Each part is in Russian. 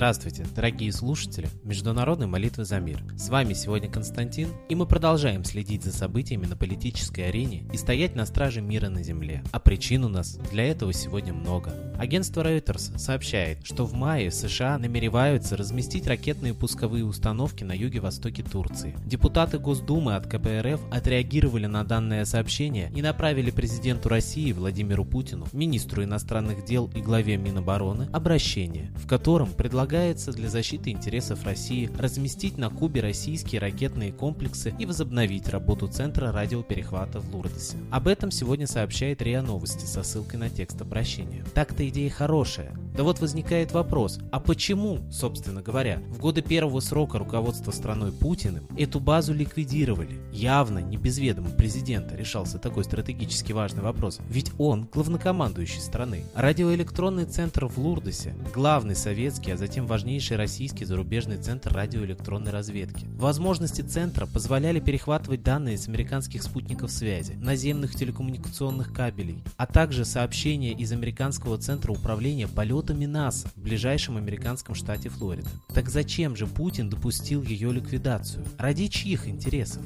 Здравствуйте, дорогие слушатели Международной молитвы за мир. С вами сегодня Константин, и мы продолжаем следить за событиями на политической арене и стоять на страже мира на Земле. А причин у нас для этого сегодня много. Агентство Reuters сообщает, что в мае США намереваются разместить ракетные пусковые установки на юге-востоке Турции. Депутаты Госдумы от КПРФ отреагировали на данное сообщение и направили президенту России Владимиру Путину, министру иностранных дел и главе Минобороны обращение, в котором предлагают предлагается для защиты интересов России разместить на Кубе российские ракетные комплексы и возобновить работу Центра радиоперехвата в Лурдесе. Об этом сегодня сообщает РИА Новости со ссылкой на текст обращения. Так-то идея хорошая, да вот возникает вопрос, а почему, собственно говоря, в годы первого срока руководства страной Путиным эту базу ликвидировали? Явно не без ведома президента решался такой стратегически важный вопрос, ведь он главнокомандующий страны. Радиоэлектронный центр в Лурдосе, главный советский, а затем важнейший российский зарубежный центр радиоэлектронной разведки. Возможности центра позволяли перехватывать данные с американских спутников связи, наземных телекоммуникационных кабелей, а также сообщения из американского центра управления полетами полетами НАСА в ближайшем американском штате Флорида. Так зачем же Путин допустил ее ликвидацию? Ради чьих интересов?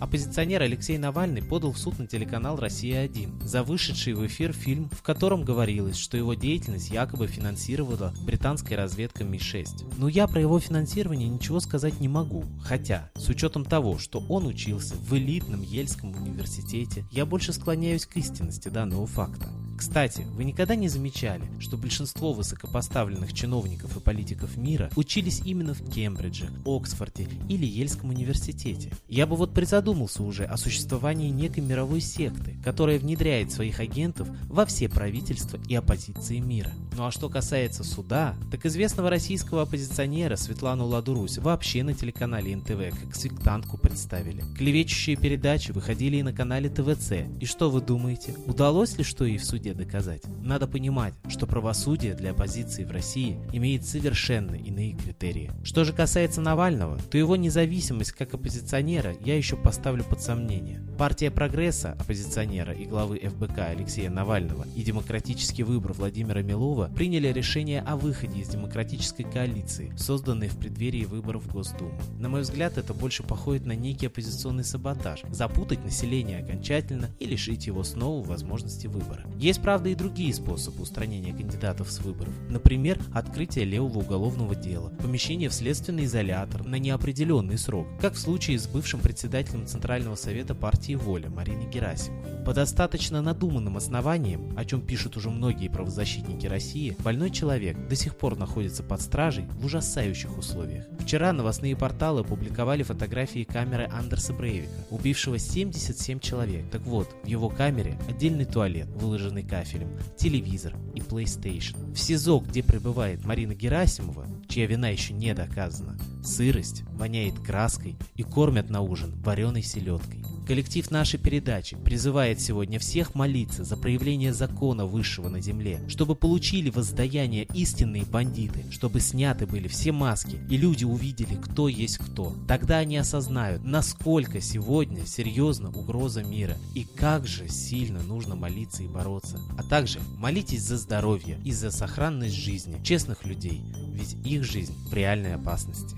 Оппозиционер Алексей Навальный подал в суд на телеканал «Россия-1» за вышедший в эфир фильм, в котором говорилось, что его деятельность якобы финансировала британская разведка Ми-6. Но я про его финансирование ничего сказать не могу, хотя, с учетом того, что он учился в элитном Ельском университете, я больше склоняюсь к истинности данного факта. Кстати, вы никогда не замечали, что большинство высокопоставленных чиновников и политиков мира учились именно в Кембридже, Оксфорде или Ельском университете? Я бы вот призадумался уже о существовании некой мировой секты, которая внедряет своих агентов во все правительства и оппозиции мира. Ну а что касается суда, так известного российского оппозиционера Светлану Ладурусь вообще на телеканале НТВ как сектантку представили. Клевечущие передачи выходили и на канале ТВЦ. И что вы думаете, удалось ли что ей в суде суде доказать. Надо понимать, что правосудие для оппозиции в России имеет совершенно иные критерии. Что же касается Навального, то его независимость как оппозиционера я еще поставлю под сомнение. Партия прогресса оппозиционера и главы ФБК Алексея Навального и демократический выбор Владимира Милова приняли решение о выходе из демократической коалиции, созданной в преддверии выборов в Госдуму. На мой взгляд, это больше походит на некий оппозиционный саботаж, запутать население окончательно и лишить его снова возможности выбора. Есть есть, правда, и другие способы устранения кандидатов с выборов. Например, открытие левого уголовного дела, помещение в следственный изолятор на неопределенный срок, как в случае с бывшим председателем Центрального совета партии «Воля» Мариной Герасимовой. По достаточно надуманным основаниям, о чем пишут уже многие правозащитники России, больной человек до сих пор находится под стражей в ужасающих условиях. Вчера новостные порталы опубликовали фотографии камеры Андерса Брейвика, убившего 77 человек. Так вот, в его камере отдельный туалет, выложенный кафелем, телевизор и PlayStation. В СИЗО, где пребывает Марина Герасимова, чья вина еще не доказана, сырость воняет краской и кормят на ужин вареной селедкой. Коллектив нашей передачи призывает сегодня всех молиться за проявление закона высшего на земле, чтобы получили воздаяние истинные бандиты, чтобы сняты были все маски и люди увидели, кто есть кто. Тогда они осознают, насколько сегодня серьезна угроза мира и как же сильно нужно молиться и бороться. А также молитесь за здоровье и за сохранность жизни честных людей, ведь их жизнь в реальной опасности.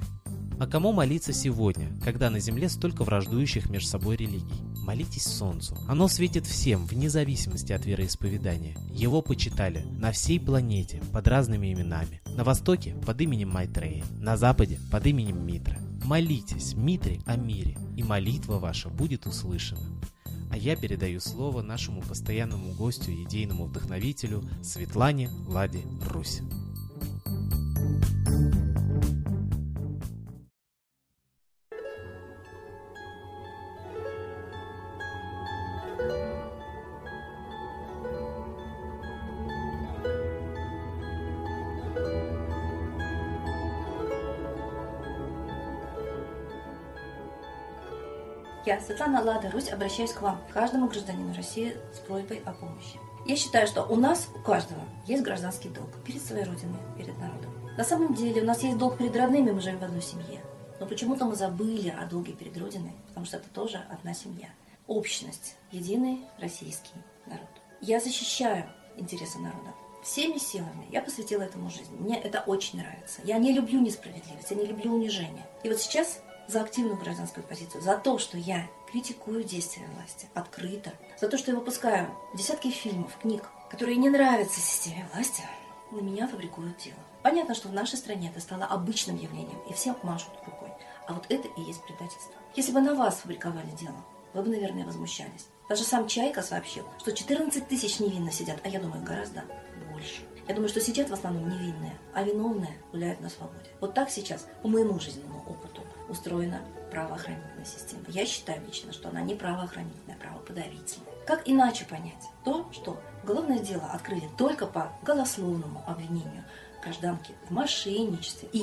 А кому молиться сегодня, когда на земле столько враждующих между собой религий? Молитесь солнцу. Оно светит всем, вне зависимости от вероисповедания. Его почитали на всей планете под разными именами. На востоке под именем Майтрея, на западе под именем Митра. Молитесь, Митре, о мире, и молитва ваша будет услышана. А я передаю слово нашему постоянному гостю, идейному вдохновителю Светлане Ладе Русь. Я, Светлана Лада Русь, обращаюсь к вам, каждому гражданину России с просьбой о помощи. Я считаю, что у нас, у каждого, есть гражданский долг перед своей родиной, перед народом. На самом деле у нас есть долг перед родными, мы живем в одной семье. Но почему-то мы забыли о долге перед Родиной, потому что это тоже одна семья. Общность, единый российский народ. Я защищаю интересы народа. всеми силами я посвятила этому жизнь. Мне это очень нравится. Я не люблю несправедливость, я не люблю унижение. И вот сейчас за активную гражданскую позицию, за то, что я критикую действия власти открыто, за то, что я выпускаю десятки фильмов, книг, которые не нравятся системе власти, на меня фабрикуют дело. Понятно, что в нашей стране это стало обычным явлением, и всем машут рукой. А вот это и есть предательство. Если бы на вас фабриковали дело, вы бы, наверное, возмущались. Даже сам Чайка сообщил, что 14 тысяч невинно сидят, а я думаю, гораздо больше. Я думаю, что сидят в основном невинные, а виновные гуляют на свободе. Вот так сейчас, по моему жизненному опыту, устроена правоохранительная система. Я считаю лично, что она не правоохранительная, а правоподавительная. Как иначе понять то, что уголовное дело открыли только по голословному обвинению гражданки в мошенничестве и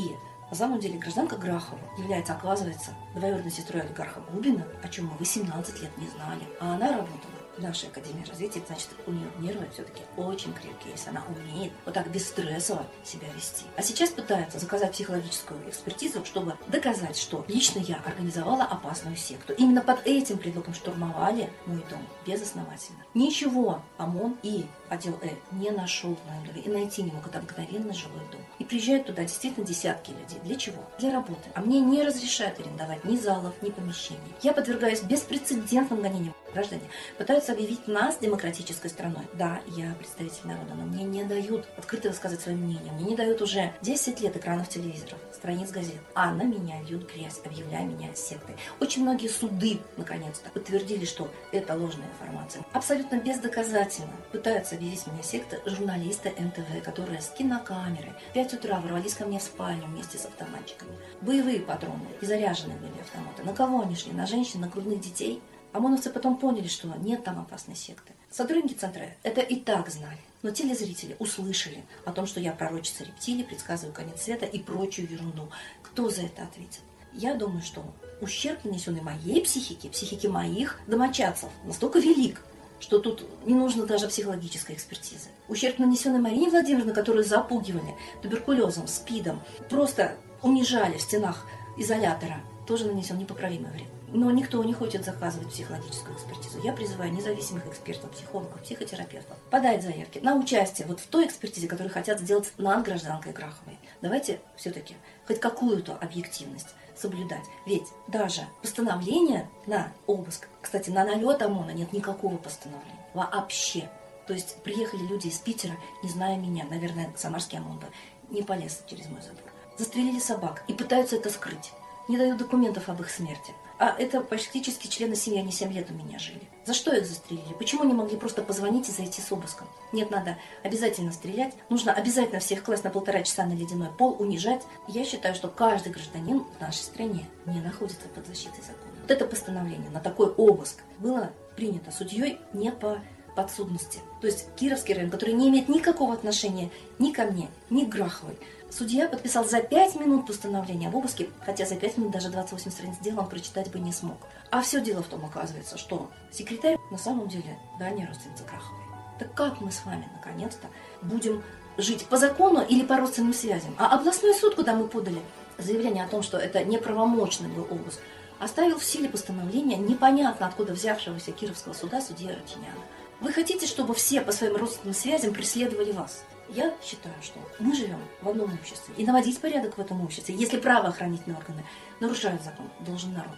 на самом деле гражданка Грахова является, оказывается, двоюродной сестрой олигарха Губина, о чем мы 18 лет не знали. А она работала нашей Академии развития, значит, у нее нервы все-таки очень крепкие, если она умеет вот так бесстрессово себя вести. А сейчас пытается заказать психологическую экспертизу, чтобы доказать, что лично я организовала опасную секту. Именно под этим предлогом штурмовали мой дом безосновательно. Ничего ОМОН и отдел Э не нашел в моем доме и найти не мог. Это обыкновенный жилой дом. И приезжают туда действительно десятки людей. Для чего? Для работы. А мне не разрешают арендовать ни залов, ни помещений. Я подвергаюсь беспрецедентным гонениям. Граждане пытаются объявить нас демократической страной. Да, я представитель народа, но мне не дают открыто высказать свое мнение. Мне не дают уже 10 лет экранов телевизоров, страниц газет. А на меня льют грязь, объявляя меня сектой. Очень многие суды, наконец-то, подтвердили, что это ложная информация. Абсолютно бездоказательно пытаются объявить меня секта журналисты НТВ, которые с кинокамерой в 5 утра ворвались ко мне в спальню вместе с автоматчиками. Боевые патроны и заряженные были автоматы. На кого они шли? На женщин, на грудных детей? ОМОНовцы потом поняли, что нет там опасной секты. Сотрудники центра это и так знали. Но телезрители услышали о том, что я пророчица рептилий, предсказываю конец света и прочую ерунду. Кто за это ответит? Я думаю, что ущерб, нанесенный моей психике, психике моих домочадцев, настолько велик, что тут не нужно даже психологической экспертизы. Ущерб, нанесенный Марине Владимировне, которую запугивали туберкулезом, спидом, просто унижали в стенах изолятора, тоже нанесен непоправимый вред. Но никто не хочет заказывать психологическую экспертизу. Я призываю независимых экспертов, психологов, психотерапевтов подать заявки на участие вот в той экспертизе, которую хотят сделать над гражданкой Граховой. Давайте все-таки хоть какую-то объективность соблюдать. Ведь даже постановление на обыск, кстати, на налет ОМОНа нет никакого постановления. Вообще. То есть приехали люди из Питера, не зная меня, наверное, самарский ОМОН бы не полез через мой забор. Застрелили собак и пытаются это скрыть. Не дают документов об их смерти. А это практически члены семьи, они 7 лет у меня жили. За что их застрелили? Почему не могли просто позвонить и зайти с обыском? Нет, надо обязательно стрелять. Нужно обязательно всех класть на полтора часа на ледяной пол, унижать. Я считаю, что каждый гражданин в нашей стране не находится под защитой закона. Вот это постановление на такой обыск было принято судьей не по подсудности. То есть Кировский район, который не имеет никакого отношения ни ко мне, ни к Граховой, Судья подписал за 5 минут постановление об обыске, хотя за 5 минут даже 28 страниц дела он прочитать бы не смог. А все дело в том, оказывается, что секретарь на самом деле дальняя родственница Краховой. Так как мы с вами, наконец-то, будем жить по закону или по родственным связям? А областной суд, куда мы подали заявление о том, что это неправомочный был обыск, оставил в силе постановления непонятно откуда взявшегося Кировского суда судья Ротиняна. Вы хотите, чтобы все по своим родственным связям преследовали вас? Я считаю, что мы живем в одном обществе. И наводить порядок в этом обществе, если правоохранительные органы нарушают закон, должен народ,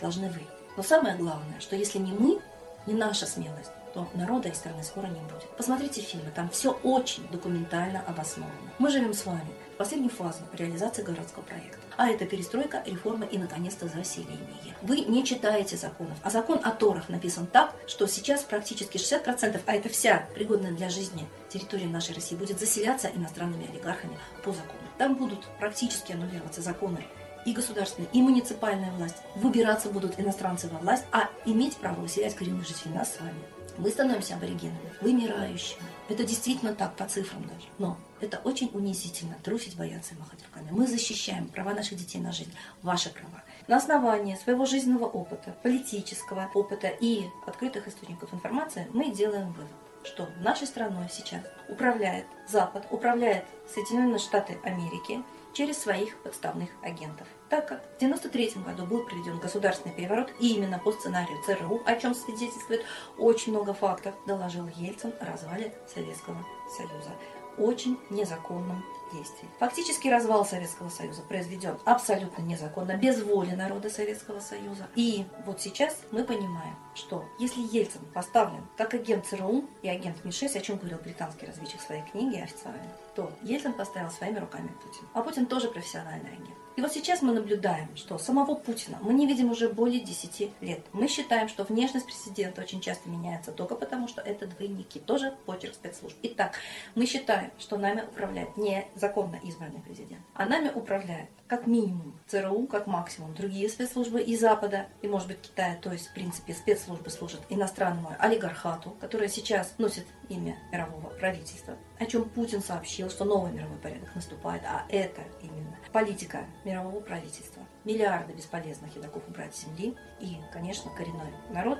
должны вы. Но самое главное, что если не мы, не наша смелость, то народа и страны скоро не будет. Посмотрите фильмы, там все очень документально обосновано. Мы живем с вами в последнюю фазу реализации городского проекта. А это перестройка, реформа и, наконец-то, заселение. Вы не читаете законов. А закон о Торах написан так, что сейчас практически 60%, а это вся пригодная для жизни территория нашей России, будет заселяться иностранными олигархами по закону. Там будут практически аннулироваться законы и государственная, и муниципальная власть. Выбираться будут иностранцы во власть, а иметь право выселять коренных жителей нас с вами. Мы становимся аборигенами, вымирающими. Это действительно так, по цифрам даже. Но это очень унизительно, трусить, бояться и махать руками. Мы защищаем права наших детей на жизнь, ваши права. На основании своего жизненного опыта, политического опыта и открытых источников информации мы делаем вывод что нашей страной сейчас управляет Запад, управляет Соединенные Штаты Америки через своих подставных агентов так как в 1993 году был проведен государственный переворот и именно по сценарию ЦРУ, о чем свидетельствует очень много фактов, доложил Ельцин о развале Советского Союза. очень незаконном действий. Фактически развал Советского Союза произведен абсолютно незаконно, без воли народа Советского Союза. И вот сейчас мы понимаем, что если Ельцин поставлен как агент ЦРУ и агент МИ-6, о чем говорил британский разведчик в своей книге официально, то Ельцин поставил своими руками Путин. А Путин тоже профессиональный агент. И вот сейчас мы наблюдаем, что самого Путина мы не видим уже более 10 лет. Мы считаем, что внешность президента очень часто меняется только потому, что это двойники. Тоже почерк спецслужб. Итак, мы считаем, что нами управляет не законно избранный президент, а нами управляет как минимум ЦРУ, как максимум другие спецслужбы и Запада, и может быть Китая, то есть в принципе спецслужбы служат иностранному олигархату, которое сейчас носит имя мирового правительства, о чем Путин сообщил, что новый мировой порядок наступает, а это именно политика мирового правительства. Миллиарды бесполезных едоков убрать с земли и, конечно, коренной народ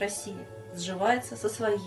России сживается со своей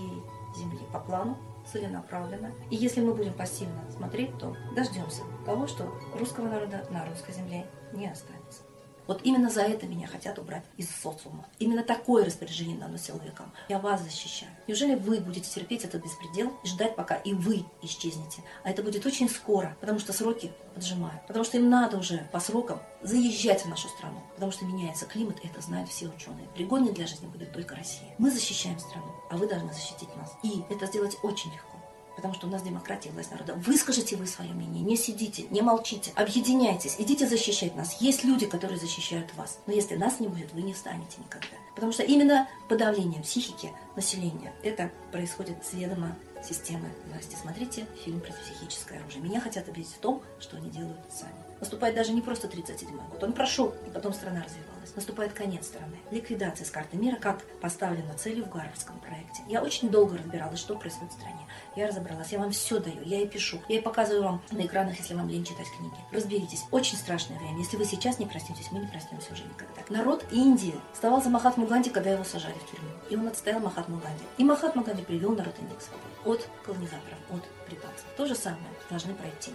земли по плану целенаправленно. И если мы будем пассивно смотреть, то дождемся того, что русского народа на русской земле не останется. Вот именно за это меня хотят убрать из социума. Именно такое распоряжение дано силовикам. Я вас защищаю. Неужели вы будете терпеть этот беспредел и ждать, пока и вы исчезнете? А это будет очень скоро, потому что сроки поджимают. Потому что им надо уже по срокам заезжать в нашу страну. Потому что меняется климат, это знают все ученые. Пригодной для жизни будет только Россия. Мы защищаем страну, а вы должны защитить нас. И это сделать очень легко потому что у нас демократия, власть народа. Выскажите вы свое мнение, не сидите, не молчите, объединяйтесь, идите защищать нас. Есть люди, которые защищают вас, но если нас не будет, вы не встанете никогда. Потому что именно подавление психики населения, это происходит с ведома системы власти. Смотрите фильм про психическое оружие. Меня хотят убедить в том, что они делают сами. Наступает даже не просто 37 год, он прошел, и потом страна развивалась. Наступает конец страны. Ликвидация с карты мира, как поставлена целью в Гарвардском проекте. Я очень долго разбиралась, что происходит в стране. Я разобралась, я вам все даю, я и пишу. Я и показываю вам на экранах, если вам лень читать книги. Разберитесь. Очень страшное время. Если вы сейчас не проснетесь, мы не проснемся уже никогда. Народ Индии вставал за Махатму Ганди, когда его сажали в тюрьму. И он отстоял Махатму Ганди. И Махатма Ганди привел народ Индии к свободе. От колонизаторов, от британцев. То же самое должны пройти.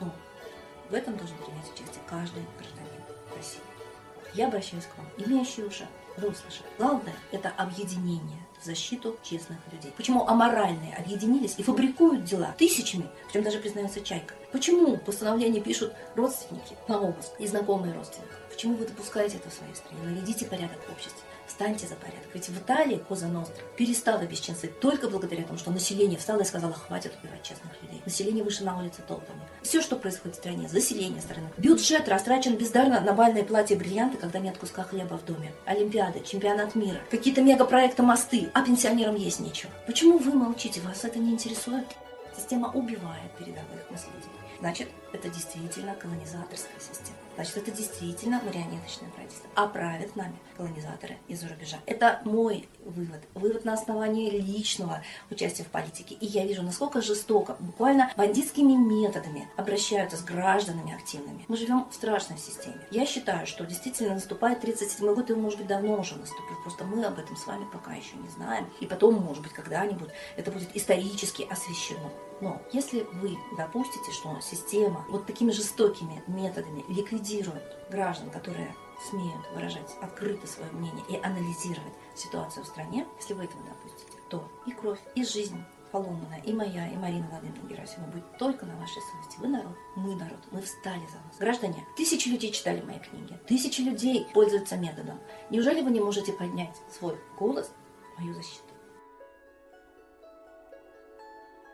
Но в этом должен принять участие каждый гражданин России. Я обращаюсь к вам, имеющие уши, вы услышали. Главное – это объединение в защиту честных людей. Почему аморальные объединились и фабрикуют дела тысячами, в чем даже признается Чайка? Почему постановление пишут родственники на обыск и знакомые родственников? Почему вы допускаете это в своей стране? Наведите порядок в обществе. Встаньте за порядок. Ведь в Италии Коза Ностра перестала бесчинствовать только благодаря тому, что население встало и сказало, хватит убивать честных людей. Население выше на улице толпами. Все, что происходит в стране, заселение страны. Бюджет растрачен бездарно на бальные платья бриллианты, когда нет куска хлеба в доме. Олимпиады, чемпионат мира, какие-то мегапроекты мосты, а пенсионерам есть нечего. Почему вы молчите? Вас это не интересует? Система убивает передовых наследий. Значит, это действительно колонизаторская система. Значит, это действительно марионеточное правительство. А правят нами колонизаторы из-за рубежа. Это мой вывод. Вывод на основании личного участия в политике. И я вижу, насколько жестоко, буквально бандитскими методами обращаются с гражданами активными. Мы живем в страшной системе. Я считаю, что действительно наступает 37 год, и может быть давно уже наступил. Просто мы об этом с вами пока еще не знаем. И потом, может быть, когда-нибудь это будет исторически освещено. Но если вы допустите, что система вот такими жестокими методами ликвидирует граждан, которые смеют выражать открыто свое мнение и анализировать ситуацию в стране, если вы этого допустите, то и кровь, и жизнь поломанная, и моя, и Марина Владимировна Герасимова будет только на вашей совести. Вы народ, мы народ, мы встали за вас. Граждане, тысячи людей читали мои книги, тысячи людей пользуются методом. Неужели вы не можете поднять свой голос в мою защиту?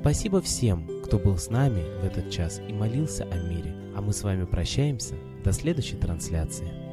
Спасибо всем, кто был с нами в этот час и молился о мире. А мы с вами прощаемся. До следующей трансляции.